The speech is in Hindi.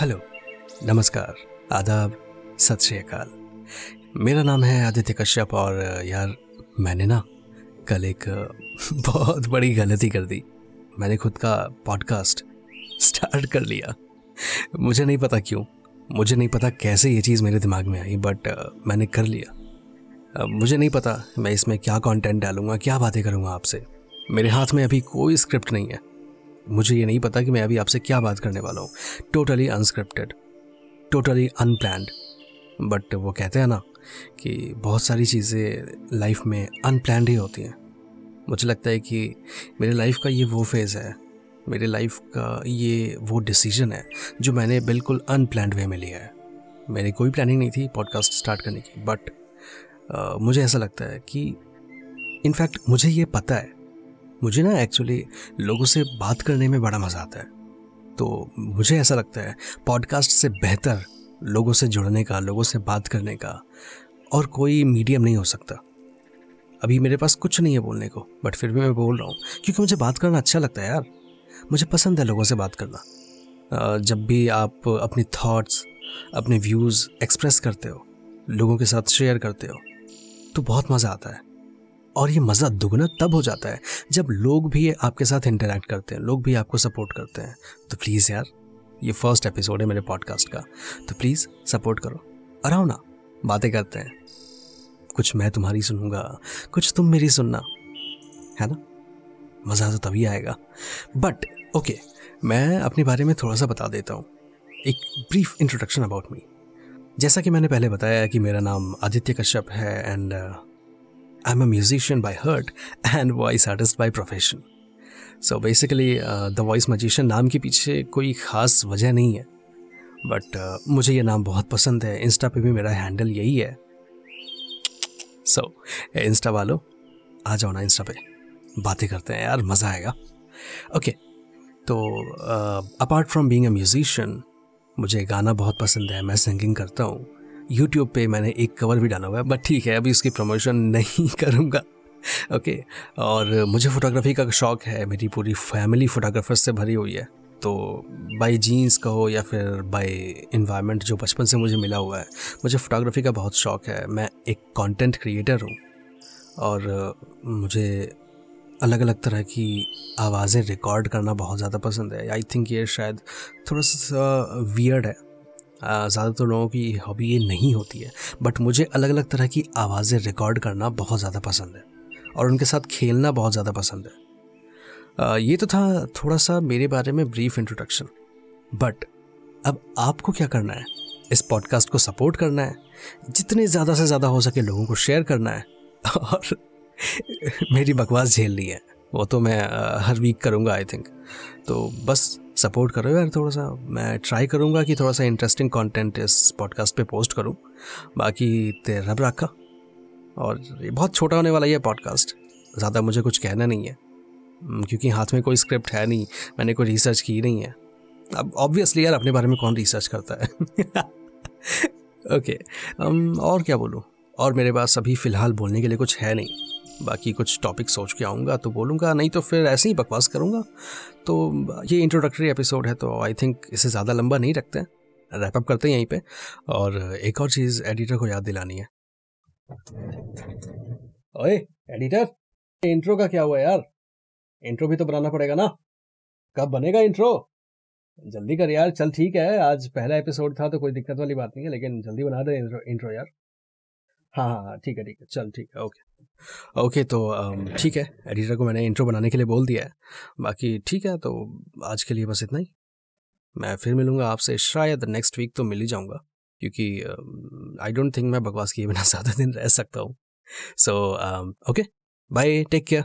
हेलो नमस्कार. आदाब. सत श्री अकाल. मेरा नाम है आदित्य कश्यप और यार, मैंने ना कल एक बहुत बड़ी गलती कर दी. मैंने खुद का पॉडकास्ट स्टार्ट कर लिया. मुझे नहीं पता क्यों. मुझे नहीं पता कैसे ये चीज़ मेरे दिमाग में आई बट मैंने कर लिया. मुझे नहीं पता मैं इसमें क्या कंटेंट डालूँगा, क्या बातें करूँगा आपसे. मेरे हाथ में अभी कोई स्क्रिप्ट नहीं है. मुझे ये नहीं पता कि मैं अभी आपसे क्या बात करने वाला हूँ। Totally unscripted totally unplanned but वो कहते हैं ना कि बहुत सारी चीज़ें लाइफ में अनप्लैंड ही होती हैं। मुझे लगता है कि मेरे लाइफ का ये वो फ़ेज़ है। मेरे लाइफ का ये वो डिसीज़न है जो मैंने बिल्कुल अनप्लैंड वे में लिया है। मेरी कोई प्लानिंग नहीं थी पॉडकास्ट स्टार्ट करने की बट मुझे ऐसा लगता है कि इनफैक्ट मुझे ये पता है मुझे ना एक्चुअली लोगों से बात करने में बड़ा मज़ा आता है। तो मुझे ऐसा लगता है पॉडकास्ट से बेहतर लोगों से जुड़ने का, लोगों से बात करने का और कोई मीडियम नहीं हो सकता। अभी मेरे पास कुछ नहीं है बोलने को बट फिर भी मैं बोल रहा हूँ, क्योंकि मुझे बात करना अच्छा लगता है यार। मुझे पसंद है लोगों से बात करना। जब भी आप अपनी थॉट्स अपने व्यूज़ एक्सप्रेस करते हो, लोगों के साथ शेयर करते हो तो बहुत मज़ा आता है। और ये मज़ा दुगना तब हो जाता है जब लोग भी आपके साथ इंटरेक्ट करते हैं, लोग भी आपको सपोर्ट करते हैं। तो प्लीज़ यार, ये फ़र्स्ट एपिसोड है मेरे पॉडकास्ट का तो प्लीज़ सपोर्ट करो। अराओ ना, बातें करते हैं। कुछ मैं तुम्हारी सुनूँगा, कुछ तुम मेरी सुनना, है ना? मज़ा तो तभी आएगा। बट ओके मैं अपने बारे में थोड़ा सा बता देता हूँ। एक ब्रीफ इंट्रोडक्शन अबाउट मी जैसा कि मैंने पहले बताया कि मेरा नाम आदित्य कश्यप है and am a musician by heart and voice artist by profession so basically the voice magician नाम के पीछे कोई ख़ास वजह नहीं है। बट uh, मुझे ये नाम बहुत पसंद है। इंस्टा पे भी मेरा हैंडल यही है। सो so, इंस्टा वालों आ जाओ ना इंस्टा पे। बातें करते हैं यार मज़ा आएगा। ओके okay, तो apart from being a musician मुझे गाना बहुत पसंद है। मैं सिंगिंग करता हूँ। यूट्यूब पे मैंने एक कवर भी डाला हुआ है बट ठीक है अभी उसकी प्रमोशन नहीं करूँगा। ओके okay, और मुझे फोटोग्राफी का शौक़ है मेरी पूरी फैमिली फोटोग्राफर्स से भरी हुई है। तो बाई जीन्स कहो या फिर बाई इन्वायरमेंट जो बचपन से मुझे मिला हुआ है मुझे फ़ोटोग्राफी का बहुत शौक़ है। मैं एक कंटेंट क्रिएटर हूँ और मुझे अलग अलग तरह की आवाज़ें रिकॉर्ड करना बहुत ज़्यादा पसंद है। आई थिंक ये शायद थोड़ा सा वियर्ड है। ज़्यादातर लोगों की हॉबी ये नहीं होती है बट मुझे अलग अलग तरह की आवाज़ें रिकॉर्ड करना बहुत ज़्यादा पसंद है और उनके साथ खेलना बहुत ज़्यादा पसंद है। ये तो था थोड़ा सा मेरे बारे में ब्रीफ इंट्रोडक्शन बट अब आपको क्या करना है? इस पॉडकास्ट को सपोर्ट करना है? जितने ज़्यादा से ज़्यादा हो सके लोगों को शेयर करना है? और मेरी बकवास झेलनी है, वो तो मैं हर वीक करूँगा आई थिंक तो बस सपोर्ट करो यार थोड़ा सा। मैं ट्राई करूँगा कि थोड़ा सा इंटरेस्टिंग कंटेंट इस पॉडकास्ट पे पोस्ट करूँ। बाकी तेरे रब रखा। और ये बहुत छोटा होने वाला ये पॉडकास्ट ज़्यादा मुझे कुछ कहना नहीं है। क्योंकि हाथ में कोई स्क्रिप्ट है नहीं। मैंने कोई रिसर्च की नहीं है। अब ऑब्वियसली यार अपने बारे में कौन रिसर्च करता है? ओके okay, और क्या बोलूँ? और मेरे पास अभी फ़िलहाल बोलने के लिए कुछ है नहीं। बाकी कुछ टॉपिक सोच के आऊँगा तो बोलूँगा नहीं तो फिर ऐसे ही बकवास करूँगा। तो ये इंट्रोडक्टरी एपिसोड है तो आई थिंक इसे ज़्यादा लंबा नहीं रखते हैं। रैपअप करते हैं यहीं पे। और एक और चीज़ एडिटर को याद दिलानी है। ओए एडिटर इंट्रो का क्या हुआ यार? इंट्रो भी तो बनाना पड़ेगा ना। कब बनेगा इंट्रो जल्दी कर यार चल ठीक है। आज पहला एपिसोड था तो कोई दिक्कत वाली बात नहीं है लेकिन जल्दी बना दे इंट्रो, इंट्रो यार। हाँ हाँ हाँ ठीक है ठीक है चल ठीक है ओके। ओके okay, तो ठीक है। एडिटर को मैंने इंट्रो बनाने के लिए बोल दिया है। बाकी ठीक है तो आज के लिए बस इतना ही। मैं फिर मिलूँगा आपसे शायद नेक्स्ट वीक तो मिल ही जाऊँगा। क्योंकि आई डोंट थिंक मैं बकवास किए बिना ज़्यादा दिन रह सकता हूँ। So okay bye take care